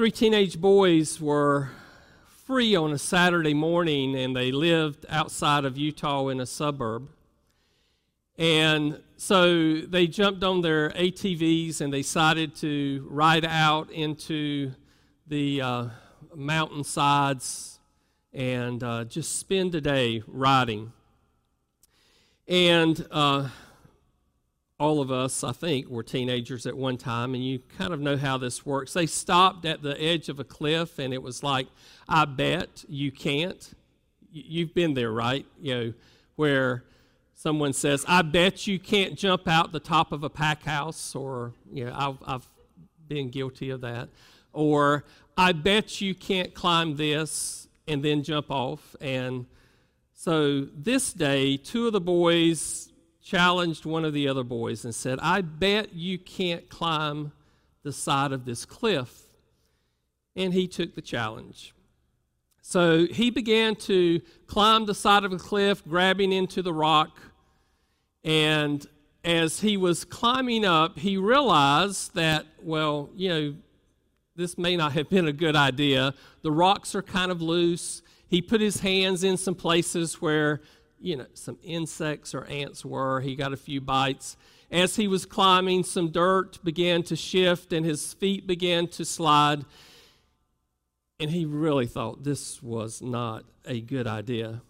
Three teenage boys were free on a Saturday morning and they lived outside of Utah in a suburb. And so they jumped on their ATVs and they decided to ride out into the uh, mountainsides and uh, just spend a day riding. And uh, all of us, I think, were teenagers at one time, and you kind of know how this works. They stopped at the edge of a cliff, and it was like, I bet you can't. You've been there, right? You know, where someone says, I bet you can't jump out the top of a pack house, or, you know, I've, I've been guilty of that. Or, I bet you can't climb this and then jump off. And so this day, two of the boys challenged one of the other boys and said, I bet you can't climb the side of this cliff. And he took the challenge. So he began to climb the side of the cliff, grabbing into the rock. And as he was climbing up, he realized that, well, you know, this may not have been a good idea. The rocks are kind of loose. He put his hands in some places where, you know, some insects or ants were. He got a few bites. As he was climbing, some dirt began to shift and his feet began to slide. And he really thought this was not a good idea.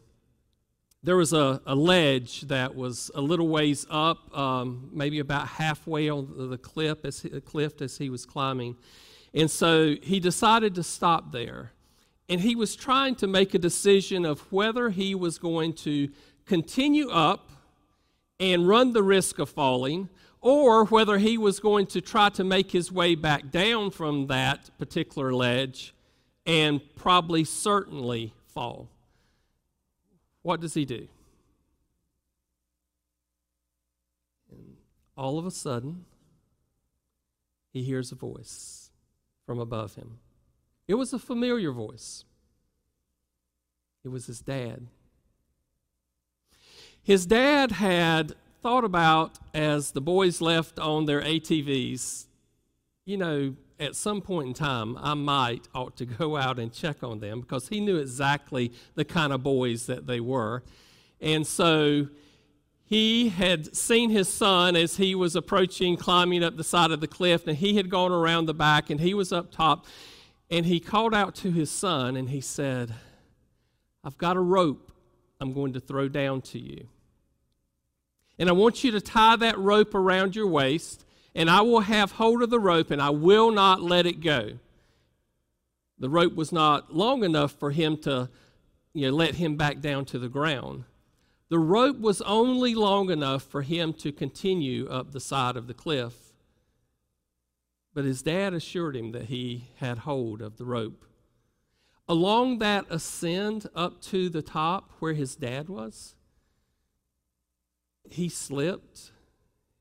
There was a, a ledge that was a little ways up, um, maybe about halfway on the cliff as, cliff as he was climbing. And so he decided to stop there. And he was trying to make a decision of whether he was going to continue up and run the risk of falling, or whether he was going to try to make his way back down from that particular ledge and probably certainly fall. What does he do? And all of a sudden, he hears a voice from above him. It was a familiar voice, it was his dad. His dad had thought about as the boys left on their ATVs, you know, at some point in time, I might ought to go out and check on them because he knew exactly the kind of boys that they were. And so he had seen his son as he was approaching, climbing up the side of the cliff, and he had gone around the back and he was up top. And he called out to his son and he said, I've got a rope I'm going to throw down to you. And I want you to tie that rope around your waist, and I will have hold of the rope and I will not let it go. The rope was not long enough for him to you know, let him back down to the ground. The rope was only long enough for him to continue up the side of the cliff. But his dad assured him that he had hold of the rope. Along that ascend up to the top where his dad was, he slipped.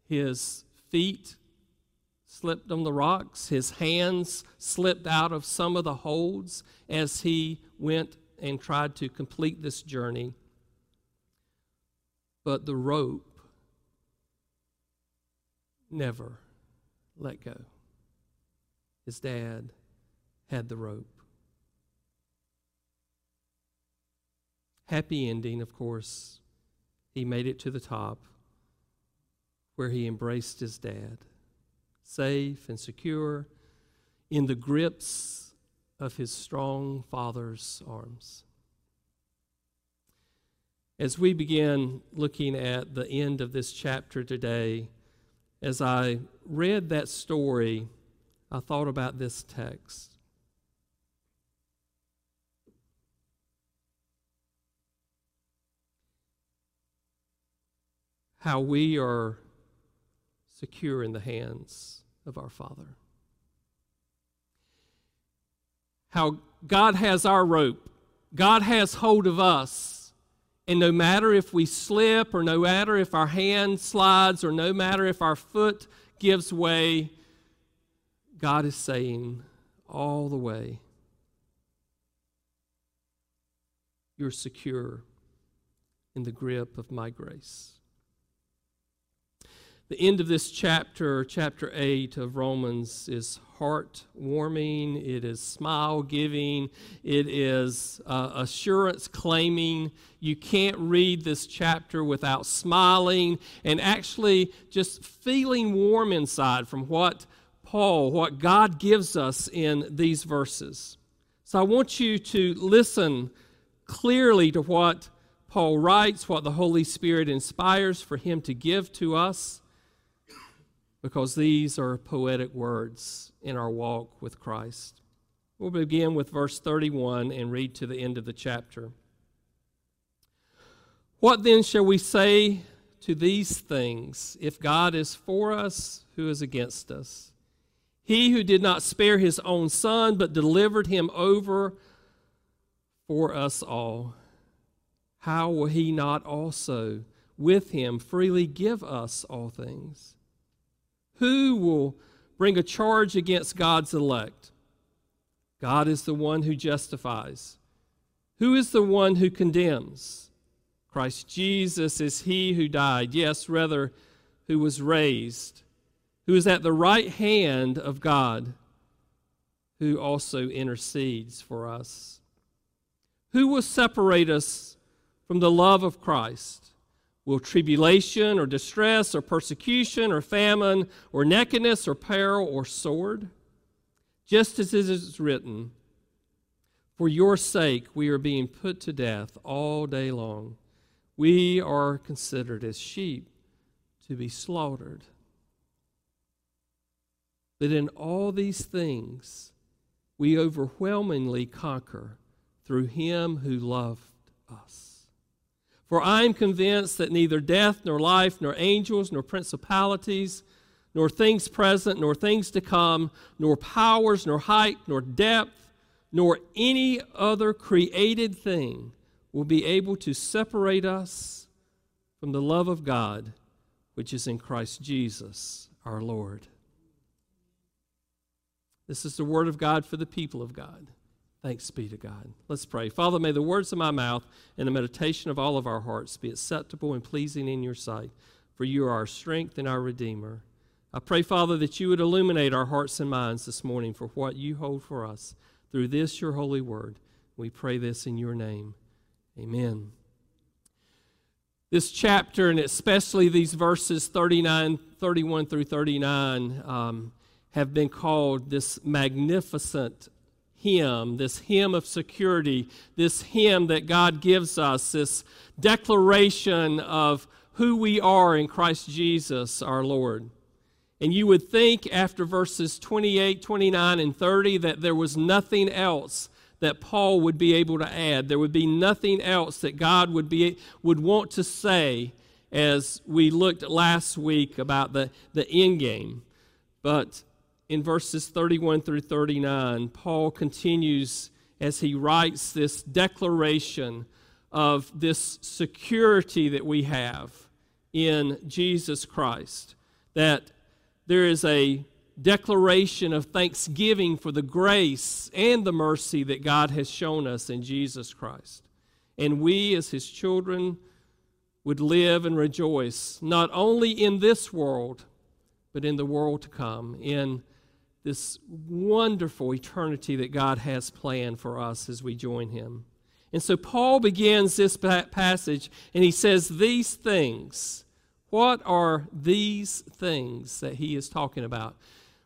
His feet slipped on the rocks. His hands slipped out of some of the holds as he went and tried to complete this journey but the rope never let go. His dad had the rope. Happy ending, of course. He made it to the top where he embraced his dad, safe and secure in the grips of his strong father's arms. As we begin looking at the end of this chapter today, as I read that story, I thought about this text. How we are secure in the hands of our Father. How God has our rope, God has hold of us and no matter if we slip, or no matter if our hand slides, or no matter if our foot gives way, God is saying all the way, you're secure in the grip of my grace. The end of this chapter, chapter 8 of Romans, is heartwarming, it is smile giving, it is uh, assurance claiming. You can't read this chapter without smiling and actually just feeling warm inside from what Paul, what God gives us in these verses. So I want you to listen clearly to what Paul writes, what the Holy Spirit inspires for him to give to us because these are poetic words in our walk with Christ. We'll begin with verse 31 and read to the end of the chapter. What then shall we say to these things? If God is for us, who is against us? He who did not spare his own son, but delivered him over for us all, how will he not also with him freely give us all things? Who will bring a charge against God's elect? God is the one who justifies. Who is the one who condemns? Christ Jesus is he who died, yes, rather, who was raised, who is at the right hand of God, who also intercedes for us. Who will separate us from the love of Christ? Will tribulation or distress or persecution or famine or nakedness or peril or sword? Just as it is written, For your sake we are being put to death all day long. We are considered as sheep to be slaughtered. But in all these things, we overwhelmingly conquer through him who loved us. For I am convinced that neither death, nor life, nor angels, nor principalities, nor things present, nor things to come, nor powers, nor height, nor depth, nor any other created thing will be able to separate us from the love of God which is in Christ Jesus our Lord. This is the word of God for the people of God. Thanks be to God. Let's pray. Father, may the words of my mouth and the meditation of all of our hearts be acceptable and pleasing in your sight, for you are our strength and our Redeemer. I pray, Father, that you would illuminate our hearts and minds this morning for what you hold for us through this, your holy word. We pray this in your name. Amen. This chapter, and especially these verses 39, 31 through 39, um, have been called this magnificent hymn, this hymn of security, this hymn that God gives us, this declaration of who we are in Christ Jesus our Lord. And you would think after verses 28, 29, and 30 that there was nothing else that Paul would be able to add. There would be nothing else that God would, be, would want to say as we looked last week about the, the end game. But in verses 31 through 39, Paul continues as he writes this declaration of this security that we have in Jesus Christ. That there is a declaration of thanksgiving for the grace and the mercy that God has shown us in Jesus Christ. And we, as his children, would live and rejoice not only in this world, but in the world to come, in this wonderful eternity that God has planned for us as we join Him. And so Paul begins this passage and he says, These things. What are these things that he is talking about?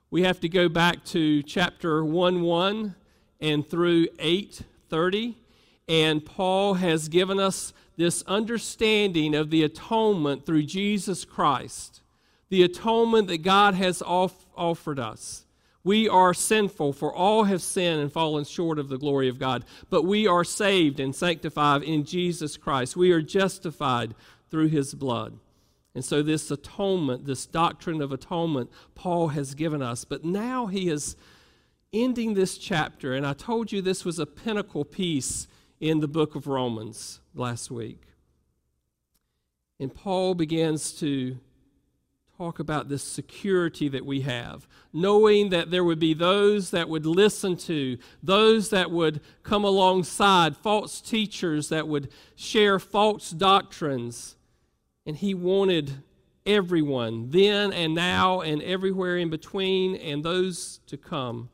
We have to go back to chapter 1 1 and through 8 30. And Paul has given us this understanding of the atonement through Jesus Christ, the atonement that God has off- offered us. We are sinful, for all have sinned and fallen short of the glory of God. But we are saved and sanctified in Jesus Christ. We are justified through his blood. And so, this atonement, this doctrine of atonement, Paul has given us. But now he is ending this chapter. And I told you this was a pinnacle piece in the book of Romans last week. And Paul begins to talk about this security that we have, knowing that there would be those that would listen to, those that would come alongside, false teachers that would share false doctrines. And he wanted everyone, then and now and everywhere in between, and those to come,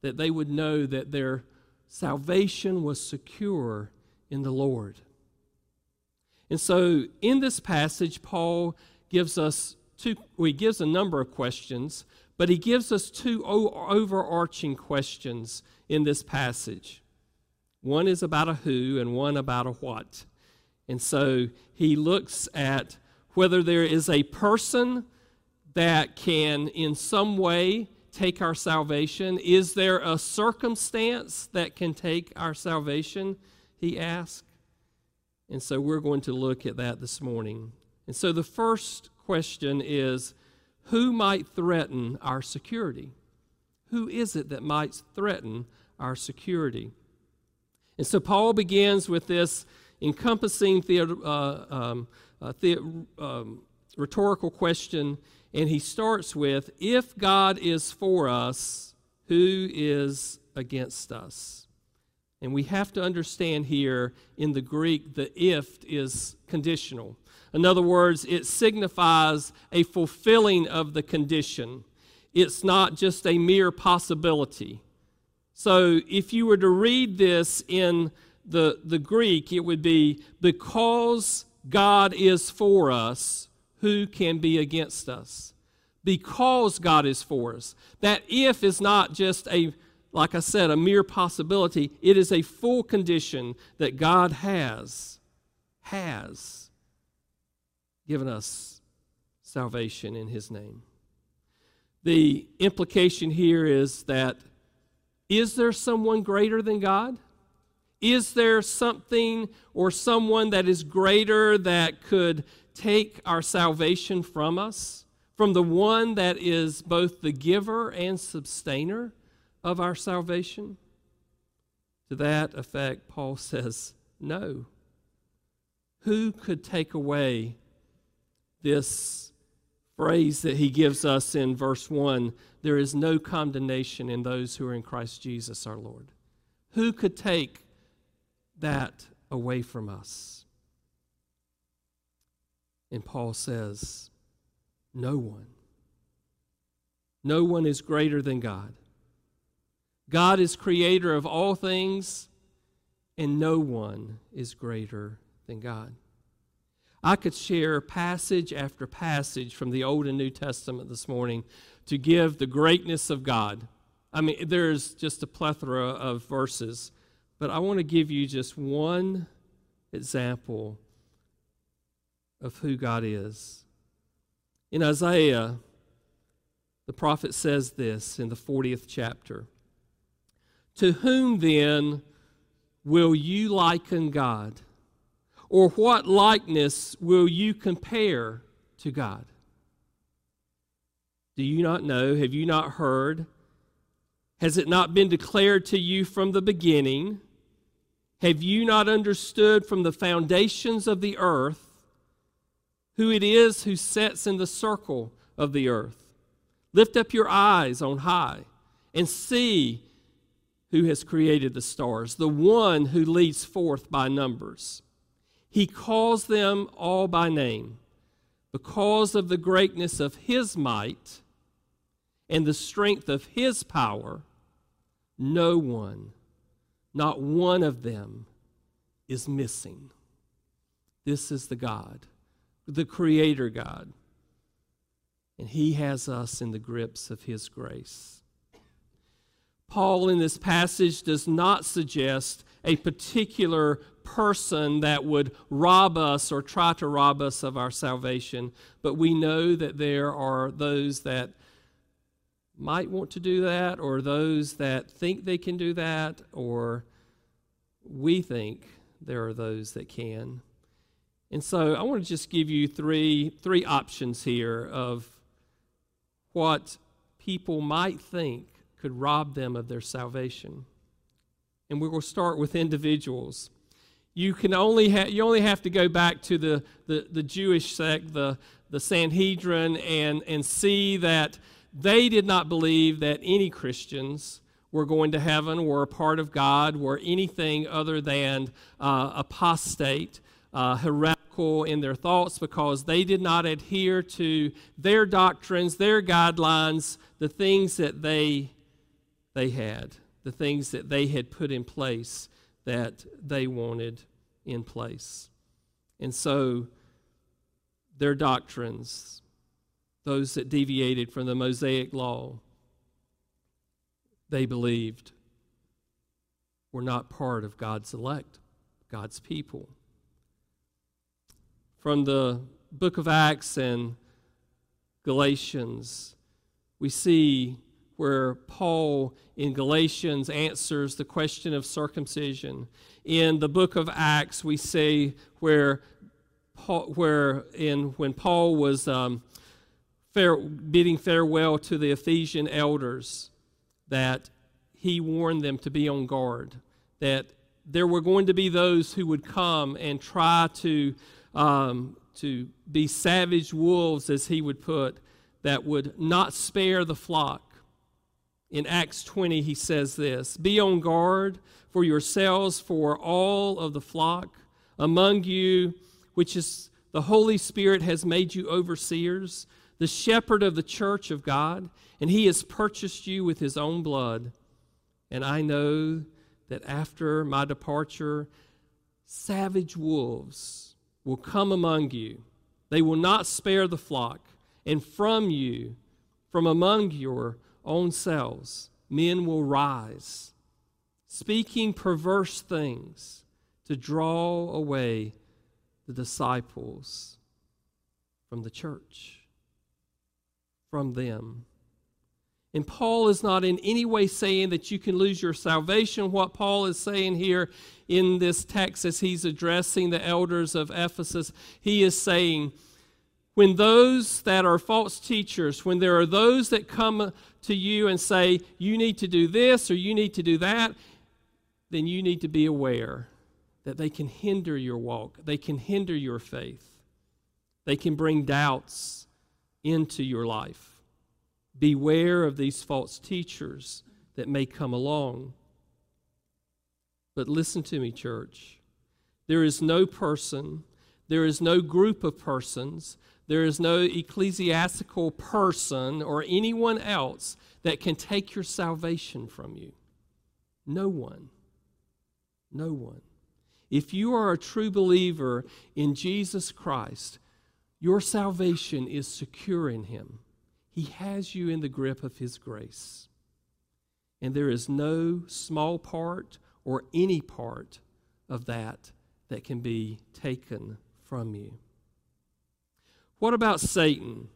that they would know that their salvation was secure in the Lord. And so in this passage, Paul gives us two, well, he gives a number of questions, but he gives us two overarching questions in this passage. One is about a who and one about a what. And so he looks at whether there is a person that can, in some way, take our salvation. Is there a circumstance that can take our salvation? He asks. And so we're going to look at that this morning. And so the first question is who might threaten our security? Who is it that might threaten our security? And so Paul begins with this encompassing the, uh, um, uh, the, um, rhetorical question, and he starts with If God is for us, who is against us? And we have to understand here in the Greek, the if is conditional. In other words, it signifies a fulfilling of the condition. It's not just a mere possibility. So if you were to read this in the, the Greek, it would be because God is for us, who can be against us? Because God is for us. That if is not just a, like I said, a mere possibility, it is a full condition that God has, has given us salvation in his name. The implication here is that is there someone greater than God? Is there something or someone that is greater that could take our salvation from us? From the one that is both the giver and sustainer of our salvation? To that effect, Paul says, No. Who could take away this phrase that he gives us in verse 1 there is no condemnation in those who are in Christ Jesus our Lord. Who could take that away from us? And Paul says, No one. No one is greater than God. God is creator of all things, and no one is greater than God. I could share passage after passage from the Old and New Testament this morning to give the greatness of God. I mean, there's just a plethora of verses, but I want to give you just one example of who God is. In Isaiah, the prophet says this in the 40th chapter To whom then will you liken God? Or what likeness will you compare to God? Do you not know? Have you not heard? Has it not been declared to you from the beginning? Have you not understood from the foundations of the earth who it is who sits in the circle of the earth? Lift up your eyes on high and see who has created the stars, the one who leads forth by numbers. He calls them all by name because of the greatness of his might and the strength of his power. No one, not one of them, is missing. This is the God, the Creator God. And He has us in the grips of His grace. Paul, in this passage, does not suggest a particular person that would rob us or try to rob us of our salvation, but we know that there are those that might want to do that, or those that think they can do that, or we think there are those that can. And so I want to just give you three, three options here of what people might think could rob them of their salvation. And we will start with individuals. You can only ha- you only have to go back to the, the, the Jewish sect, the, the Sanhedrin, and, and see that they did not believe that any Christians were going to heaven, were a part of God, were anything other than uh, apostate, uh, heretical in their thoughts because they did not adhere to their doctrines, their guidelines, the things that they, they had, the things that they had put in place that they wanted in place. And so their doctrines, those that deviated from the Mosaic law, they believed were not part of God's elect, God's people. From the book of Acts and Galatians, we see where Paul in Galatians answers the question of circumcision. In the book of Acts, we see where Paul, where in when Paul was um, fair, bidding farewell to the Ephesian elders, that he warned them to be on guard, that there were going to be those who would come and try to um, to be savage wolves, as he would put, that would not spare the flock. In Acts 20, he says this Be on guard for yourselves, for all of the flock among you which is the Holy Spirit has made you overseers, the shepherd of the church of God, and he has purchased you with his own blood. And I know that after my departure, savage wolves will come among you. They will not spare the flock, and from you, from among your own selves, men will rise, speaking perverse things to draw away the disciples from the church, from them. And Paul is not in any way saying that you can lose your salvation. What Paul is saying here in this text as he's addressing the elders of Ephesus, he is saying, when those that are false teachers, when there are those that come to you and say, you need to do this or you need to do that, then you need to be aware that they can hinder your walk, they can hinder your faith, they can bring doubts into your life. Beware of these false teachers that may come along. But listen to me, church. There is no person, there is no group of persons, there is no ecclesiastical person or anyone else that can take your salvation from you. No one. No one. If you are a true believer in Jesus Christ, your salvation is secure in Him. He has you in the grip of His grace. And there is no small part or any part of that that can be taken from you. What about Satan?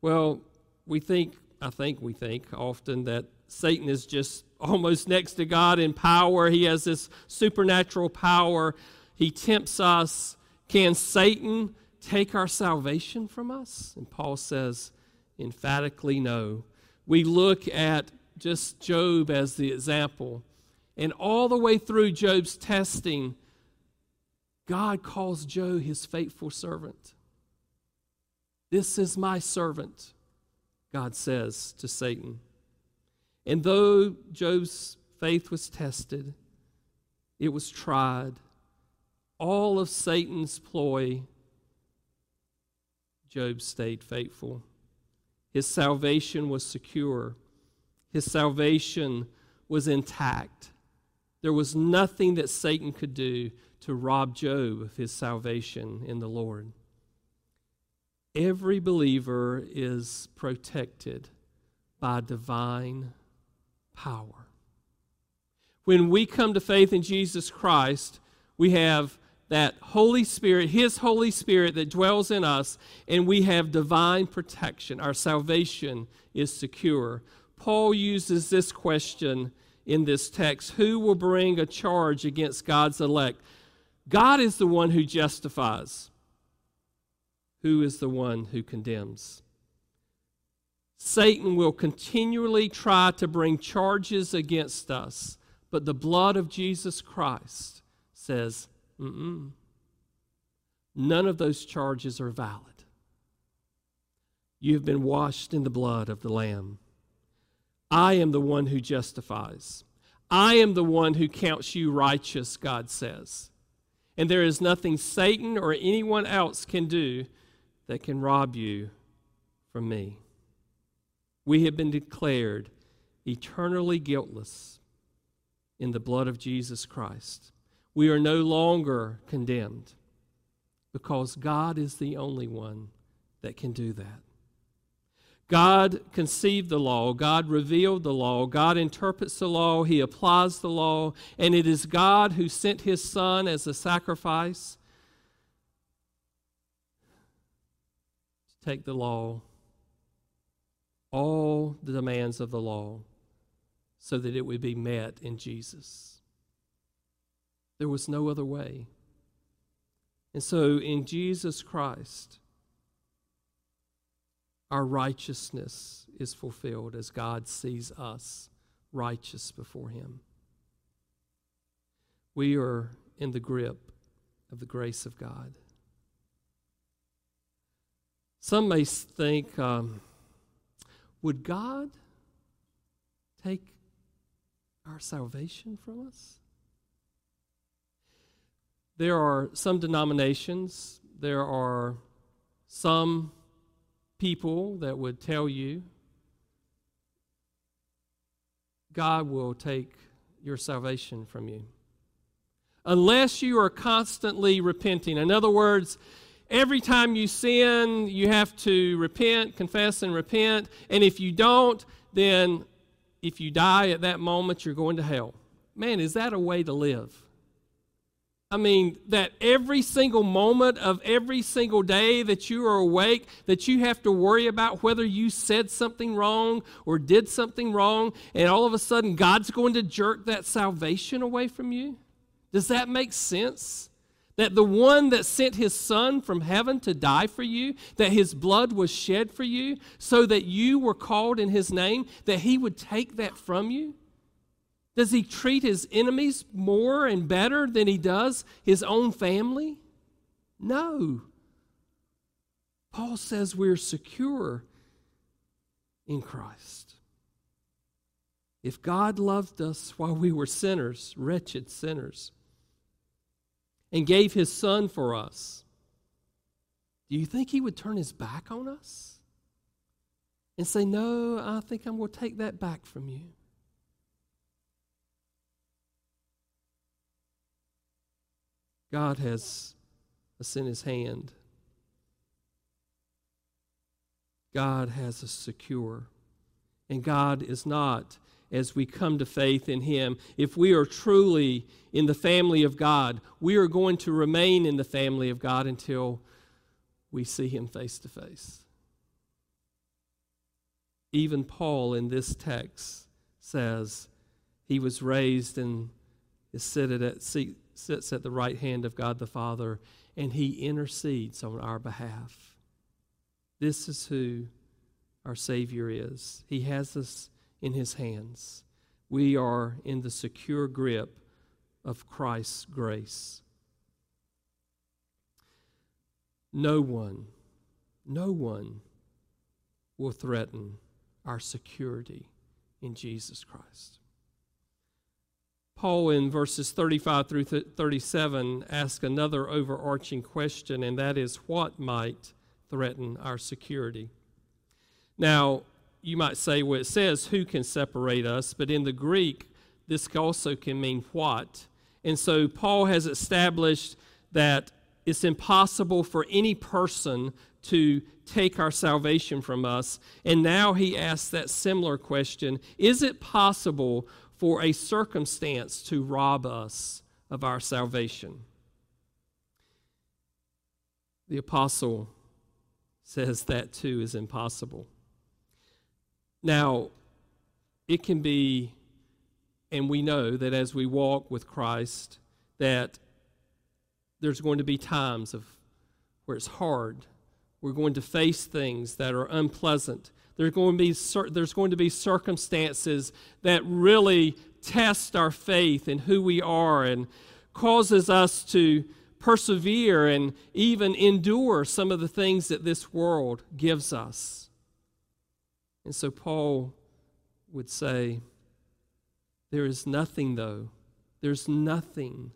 Well, we think, I think we think often that Satan is just almost next to God in power. He has this supernatural power. He tempts us. Can Satan take our salvation from us? And Paul says emphatically no. We look at just Job as the example. And all the way through Job's testing, God calls Job his faithful servant. This is my servant, God says to Satan. And though Job's faith was tested, it was tried, all of Satan's ploy, Job stayed faithful. His salvation was secure, his salvation was intact. There was nothing that Satan could do to rob Job of his salvation in the Lord. Every believer is protected by divine power. When we come to faith in Jesus Christ, we have that Holy Spirit, His Holy Spirit that dwells in us, and we have divine protection. Our salvation is secure. Paul uses this question in this text Who will bring a charge against God's elect? God is the one who justifies. Who is the one who condemns? Satan will continually try to bring charges against us, but the blood of Jesus Christ says, Mm-mm. none of those charges are valid. You have been washed in the blood of the Lamb. I am the one who justifies. I am the one who counts you righteous, God says. And there is nothing Satan or anyone else can do that can rob you from me. We have been declared eternally guiltless in the blood of Jesus Christ. We are no longer condemned because God is the only one that can do that. God conceived the law, God revealed the law, God interprets the law, He applies the law, and it is God who sent His Son as a sacrifice take the law, all the demands of the law, so that it would be met in Jesus. There was no other way. And so in Jesus Christ, our righteousness is fulfilled as God sees us righteous before Him. We are in the grip of the grace of God. Some may think, um, would God take our salvation from us? There are some denominations, there are some people that would tell you God will take your salvation from you. Unless you are constantly repenting. In other words, every time you sin, you have to repent, confess, and repent. And if you don't, then if you die at that moment, you're going to hell. Man, is that a way to live? I mean, that every single moment of every single day that you are awake, that you have to worry about whether you said something wrong or did something wrong, and all of a sudden God's going to jerk that salvation away from you? Does that make sense? That the one that sent his son from heaven to die for you, that his blood was shed for you, so that you were called in his name, that he would take that from you? Does he treat his enemies more and better than he does his own family? No. Paul says we're secure in Christ. If God loved us while we were sinners, wretched sinners, and gave his son for us, do you think he would turn his back on us and say, No, I think I'm going to take that back from you? God has us in his hand. God has us secure. And God is not, as we come to faith in him, if we are truly in the family of God, we are going to remain in the family of God until we see him face to face. Even Paul in this text says he was raised and is seated at, sits at the right hand of God the Father, and he intercedes on our behalf. This is who our Savior is. He has us in his hands. We are in the secure grip of Christ's grace. No one, no one will threaten our security in Jesus Christ. Paul, in verses 35 through 37, asks another overarching question, and that is what might threaten our security? Now, you might say, well, it says who can separate us, but in the Greek, this also can mean what. And so Paul has established that it's impossible for any person to take our salvation from us. And now he asks that similar question Is it possible for a circumstance to rob us of our salvation. The apostle says that too is impossible. Now, it can be, and we know that as we walk with Christ, that there's going to be times of where it's hard. We're going to face things that are unpleasant. There's going to be, there's going to be circumstances that really test our faith and who we are and causes us to persevere and even endure some of the things that this world gives us. And so Paul would say, There is nothing, though, there's nothing,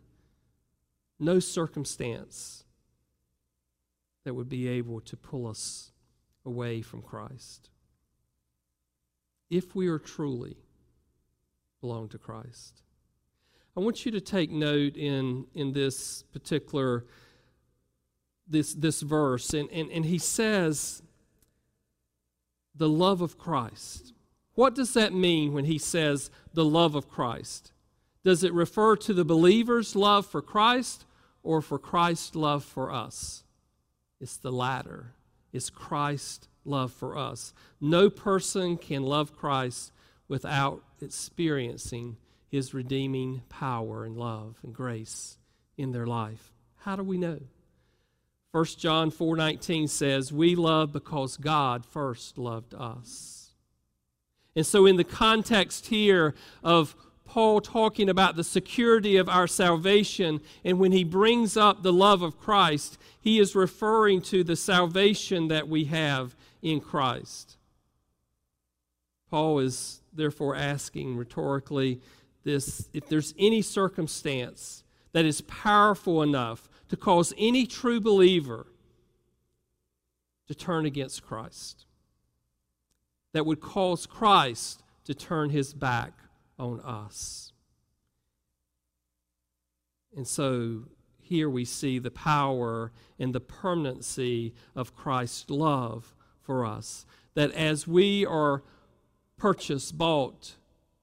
no circumstance that would be able to pull us away from Christ. If we are truly belong to Christ. I want you to take note in, in this particular this, this verse, and, and, and he says, the love of Christ. What does that mean when he says the love of Christ? Does it refer to the believer's love for Christ or for Christ's love for us? It's the latter. It's Christ's love for us. No person can love Christ without experiencing his redeeming power and love and grace in their life. How do we know? 1 John 4:19 says, "We love because God first loved us." And so in the context here of Paul talking about the security of our salvation, and when he brings up the love of Christ, he is referring to the salvation that we have in Christ. Paul is therefore asking rhetorically this if there's any circumstance that is powerful enough to cause any true believer to turn against Christ, that would cause Christ to turn his back on us. And so here we see the power and the permanency of Christ's love for us. That as we are purchased, bought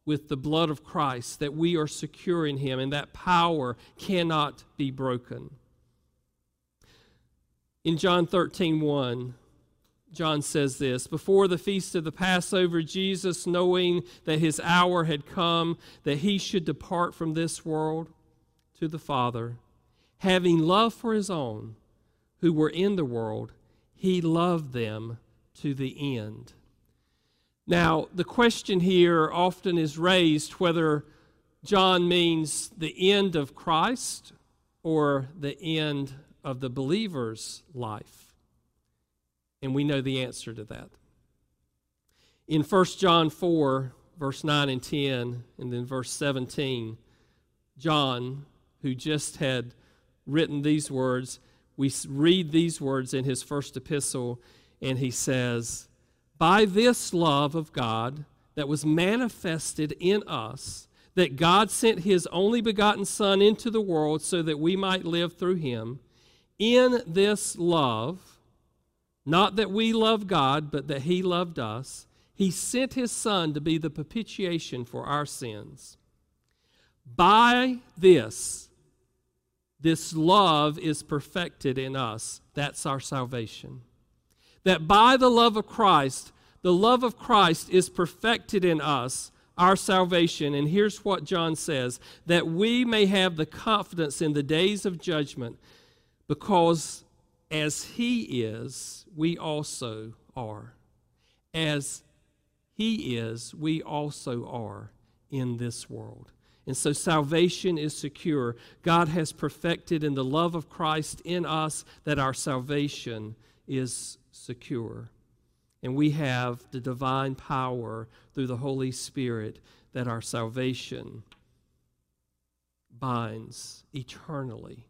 with the blood of Christ, that we are secure in Him, and that power cannot be broken. In John 13, 1, John says this Before the feast of the Passover, Jesus, knowing that his hour had come, that he should depart from this world to the Father, having love for his own who were in the world, he loved them to the end. Now, the question here often is raised whether John means the end of Christ or the end of the believer's life. And we know the answer to that. In 1 John 4, verse 9 and 10, and then verse 17, John, who just had written these words, we read these words in his first epistle, and he says, By this love of God that was manifested in us, that God sent his only begotten Son into the world so that we might live through him in this love, not that we love God, but that He loved us, He sent His Son to be the propitiation for our sins. By this, this love is perfected in us. That's our salvation. That by the love of Christ, the love of Christ is perfected in us, our salvation. And here's what John says that we may have the confidence in the days of judgment because as He is, we also are. As He is, we also are in this world. And so salvation is secure. God has perfected in the love of Christ in us that our salvation is secure. And we have the divine power through the Holy Spirit that our salvation binds eternally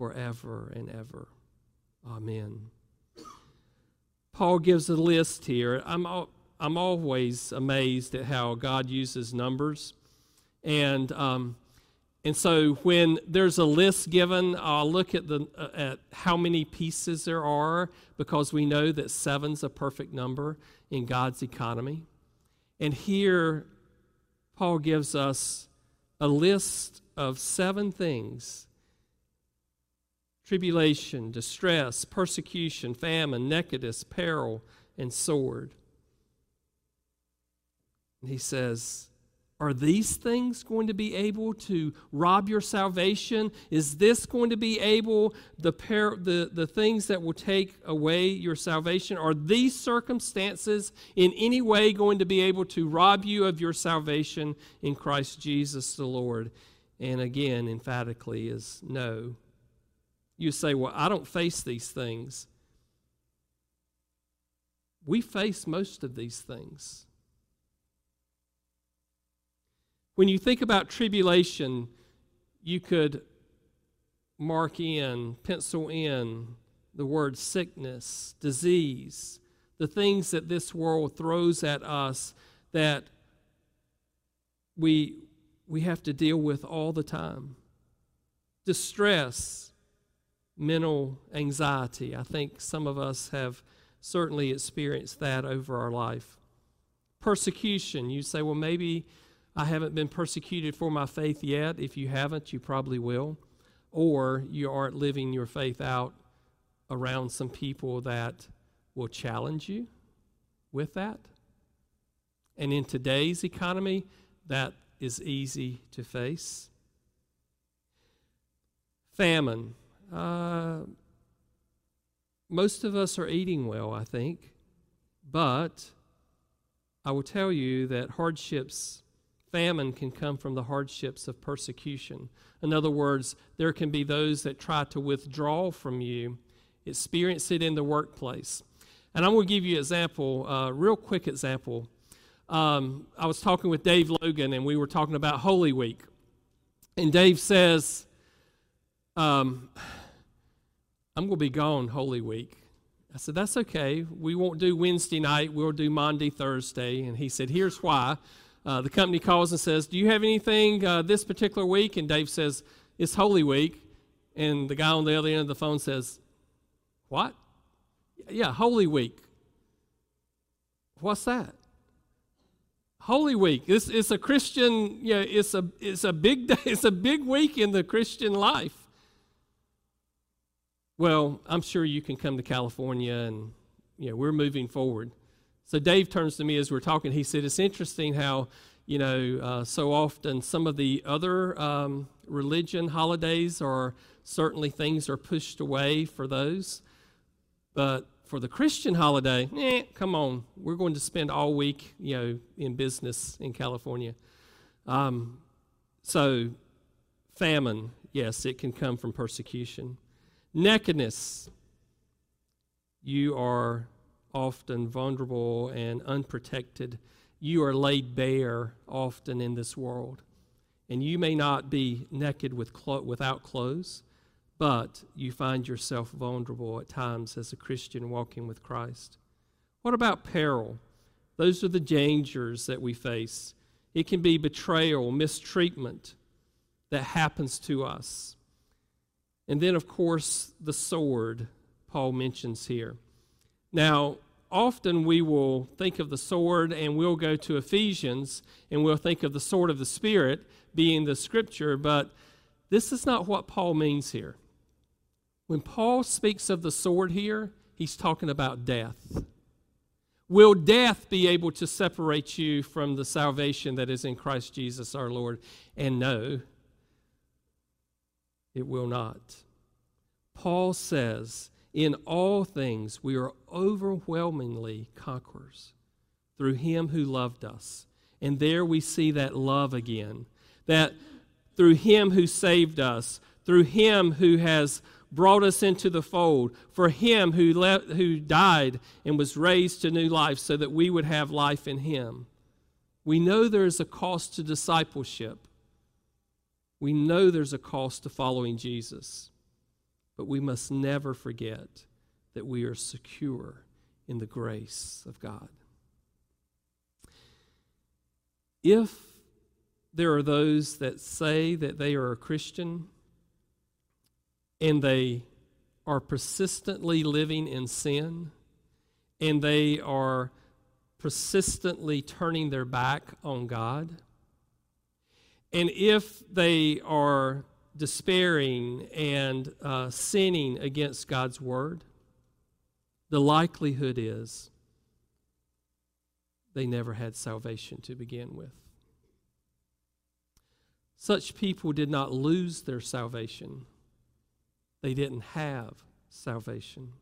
forever and ever. Amen. Paul gives a list here. I'm, I'm always amazed at how God uses numbers. And, um, and so when there's a list given, I'll look at, the, uh, at how many pieces there are because we know that seven's a perfect number in God's economy. And here, Paul gives us a list of seven things tribulation, distress, persecution, famine, nakedness, peril, and sword. And he says, Are these things going to be able to rob your salvation? Is this going to be able, the, per- the, the things that will take away your salvation? Are these circumstances in any way going to be able to rob you of your salvation in Christ Jesus the Lord? And again, emphatically, is no. You say, Well, I don't face these things. We face most of these things. When you think about tribulation, you could mark in, pencil in the word sickness, disease, the things that this world throws at us that we, we have to deal with all the time. Distress, mental anxiety. I think some of us have certainly experienced that over our life. Persecution. You say, well, maybe I haven't been persecuted for my faith yet. If you haven't, you probably will. Or you aren't living your faith out around some people that will challenge you with that. And in today's economy, that is easy to face. Famine. Uh, most of us are eating well, I think, but I will tell you that hardships, famine can come from the hardships of persecution. In other words, there can be those that try to withdraw from you, experience it in the workplace. And I'm going to give you an example, a real quick example. Um, I was talking with Dave Logan, and we were talking about Holy Week. And Dave says, um, I'm going to be gone Holy Week. I said, That's okay. We won't do Wednesday night. We'll do Monday, Thursday. And he said, Here's why. Uh, the company calls and says, Do you have anything uh, this particular week? And Dave says, It's Holy Week. And the guy on the other end of the phone says, What? Yeah, Holy Week. What's that? Holy Week. It's, it's a Christian, yeah, it's a it's a big day, it's a big week in the Christian life. Well, I'm sure you can come to California and you know, we're moving forward. So Dave turns to me as we're talking. He said, It's interesting how, you know, uh, so often some of the other um, religion holidays are certainly things are pushed away for those. But for the Christian holiday, eh, come on, we're going to spend all week, you know, in business in California. Um, so, famine, yes, it can come from persecution. Nakedness. You are often vulnerable and unprotected. You are laid bare often in this world. And you may not be naked with clo- without clothes, but you find yourself vulnerable at times as a Christian walking with Christ. What about peril? Those are the dangers that we face. It can be betrayal, mistreatment that happens to us. And then, of course, the sword Paul mentions here. Now, often we will think of the sword and we'll go to Ephesians and we'll think of the sword of the Spirit being the scripture, but this is not what Paul means here. When Paul speaks of the sword here, he's talking about death. Will death be able to separate you from the salvation that is in Christ Jesus our Lord? And no, it will not. Paul says, in all things we are overwhelmingly conquerors through him who loved us. And there we see that love again. That through him who saved us, through him who has brought us into the fold, for him who, le- who died and was raised to new life so that we would have life in him. We know there is a cost to discipleship. We know there's a cost to following Jesus. But we must never forget that we are secure in the grace of God. If there are those that say that they are a Christian and they are persistently living in sin and they are persistently turning their back on God, and if they are despairing and uh, sinning against God's word, the likelihood is they never had salvation to begin with. Such people did not lose their salvation, they didn't have salvation.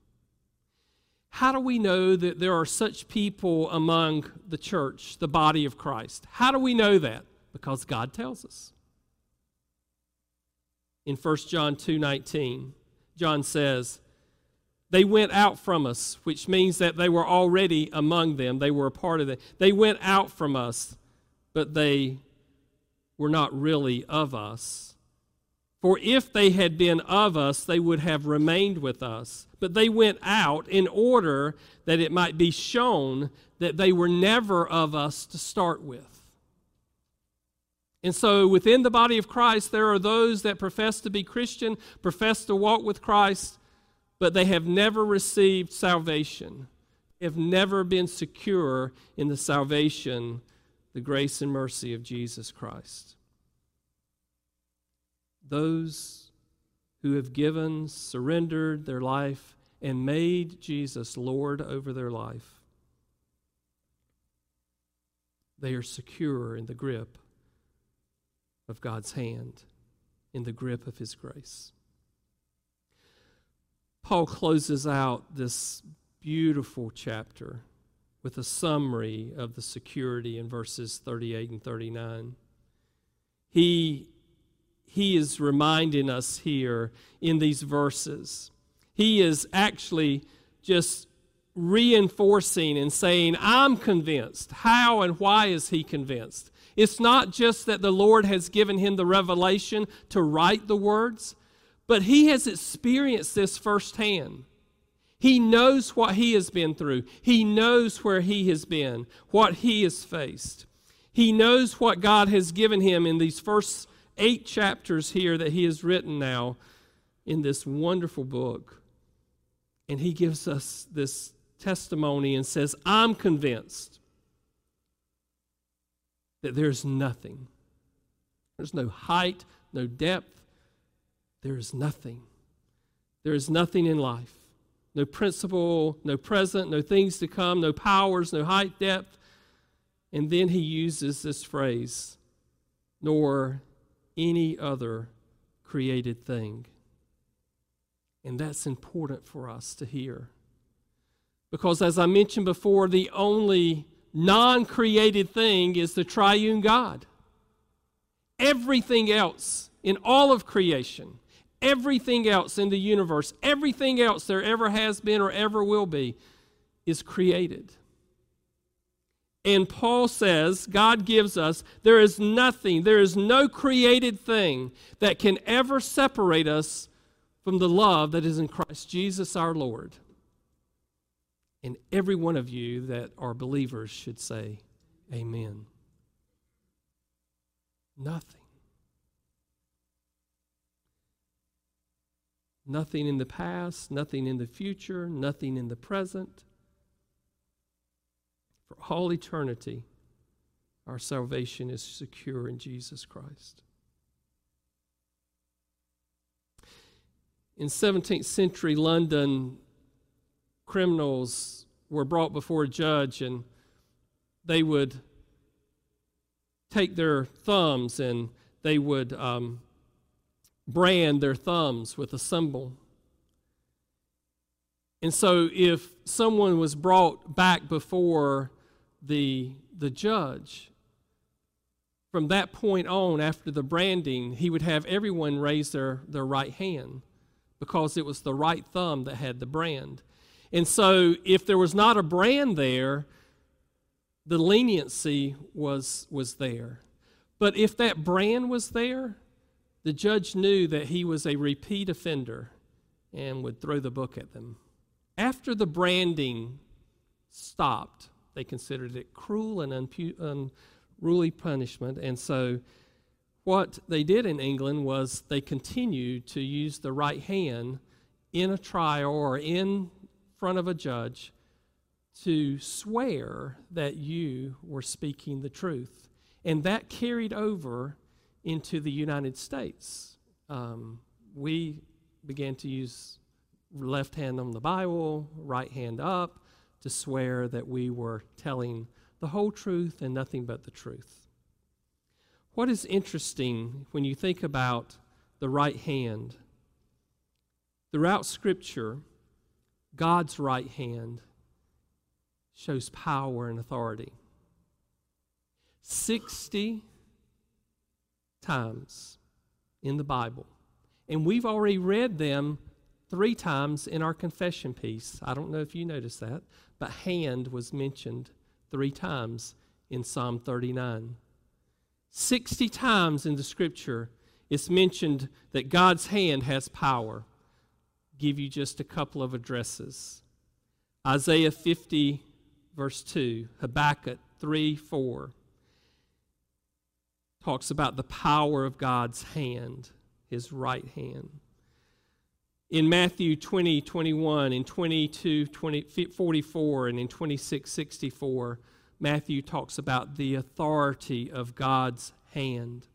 How do we know that there are such people among the church, the body of Christ? How do we know that? Because God tells us. In 1 John 2:19, John says, "They went out from us," which means that they were already among them. They were a part of it. They went out from us, but they were not really of us. For if they had been of us, they would have remained with us. But they went out in order that it might be shown that they were never of us to start with. And so within the body of Christ, there are those that profess to be Christian, profess to walk with Christ, but they have never received salvation, have never been secure in the salvation, the grace and mercy of Jesus Christ those who have given, surrendered their life, and made Jesus Lord over their life. They are secure in the grip of God's hand, in the grip of His grace. Paul closes out this beautiful chapter with a summary of the security in verses 38 and 39. He he is reminding us here in these verses. He is actually just reinforcing and saying, I'm convinced. How and why is he convinced? It's not just that the Lord has given him the revelation to write the words, but he has experienced this firsthand. He knows what he has been through, he knows where he has been, what he has faced. He knows what God has given him in these first eight chapters here that he has written now in this wonderful book. And he gives us this testimony and says, I'm convinced that there's nothing. There's no height, no depth. There is nothing. There is nothing in life. No principle, no present, no things to come, no powers, no height, depth. And then he uses this phrase, nor any other created thing. And that's important for us to hear. Because, as I mentioned before, the only non created thing is the triune God. Everything else in all of creation, everything else in the universe, everything else there ever has been or ever will be, is created. And Paul says, God gives us, there is nothing, there is no created thing that can ever separate us from the love that is in Christ Jesus our Lord. And every one of you that are believers should say, Amen. Nothing. Nothing in the past, nothing in the future, nothing in the present for all eternity, our salvation is secure in Jesus Christ. In 17th century London, criminals were brought before a judge and they would take their thumbs and they would um, brand their thumbs with a symbol. And so, if someone was brought back before the, the judge. From that point on, after the branding, he would have everyone raise their, their right hand because it was the right thumb that had the brand. And so, if there was not a brand there, the leniency was, was there. But if that brand was there, the judge knew that he was a repeat offender and would throw the book at them. After the branding stopped, they considered it cruel and unruly punishment. And so, what they did in England was they continued to use the right hand in a trial or in front of a judge to swear that you were speaking the truth. And that carried over into the United States. Um, we began to use left hand on the Bible, right hand up to swear that we were telling the whole truth and nothing but the truth. What is interesting when you think about the right hand, throughout Scripture, God's right hand shows power and authority. 60 times in the Bible. And we've already read them three times in our confession piece. I don't know if you noticed that, but hand was mentioned three times in Psalm 39. 60 times in the scripture it's mentioned that God's hand has power. Give you just a couple of addresses Isaiah 50, verse 2, Habakkuk 3 4 talks about the power of God's hand, his right hand. In Matthew 20, 21, in 22, 20, 44, and in 26, 64, Matthew talks about the authority of God's hand.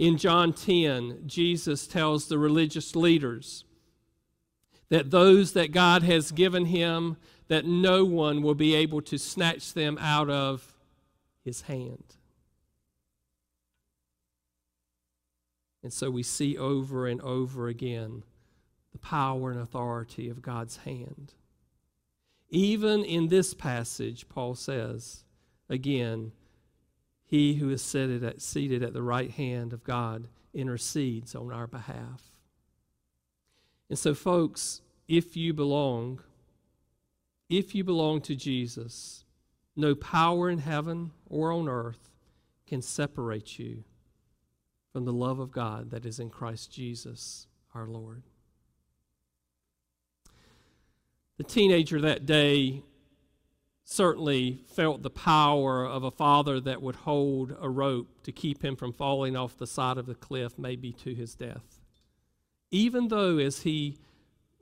In John 10, Jesus tells the religious leaders that those that God has given him, that no one will be able to snatch them out of his hand. And so we see over and over again the power and authority of God's hand. Even in this passage, Paul says, again, he who is seated at, seated at the right hand of God intercedes on our behalf. And so, folks, if you belong, if you belong to Jesus, no power in heaven or on earth can separate you from the love of God that is in Christ Jesus our Lord. The teenager that day certainly felt the power of a father that would hold a rope to keep him from falling off the side of the cliff, maybe to his death. Even though, as he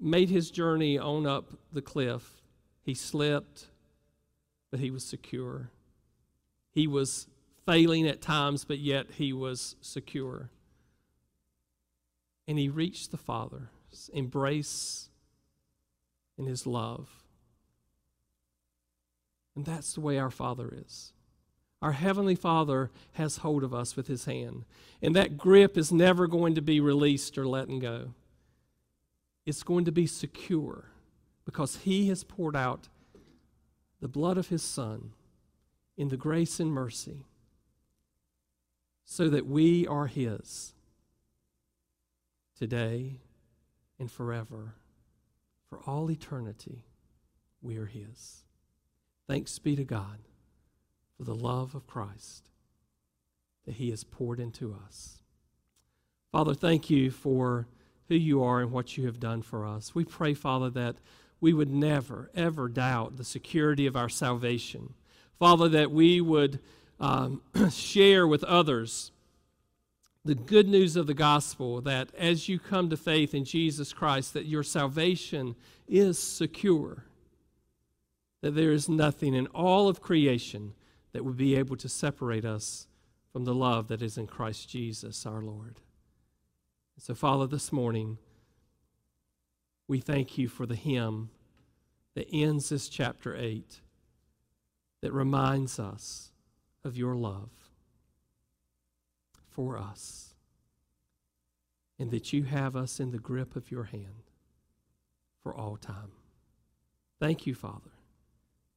made his journey on up the cliff, he slipped, but he was secure. He was failing at times, but yet he was secure. And he reached the Father's embrace and his love. And that's the way our Father is. Our Heavenly Father has hold of us with His hand. And that grip is never going to be released or letting go. It's going to be secure because He has poured out the blood of His Son in the grace and mercy so that we are His today and forever. For all eternity, we are His. Thanks be to God for the love of Christ that He has poured into us. Father, thank you for who you are and what you have done for us. We pray, Father, that we would never, ever doubt the security of our salvation. Father, that we would um, share with others the good news of the gospel that as you come to faith in Jesus Christ that your salvation is secure that there is nothing in all of creation that would be able to separate us from the love that is in Christ Jesus our Lord. So Father this morning we thank you for the hymn that ends this chapter 8 that reminds us of your love for us and that you have us in the grip of your hand for all time. Thank you, Father.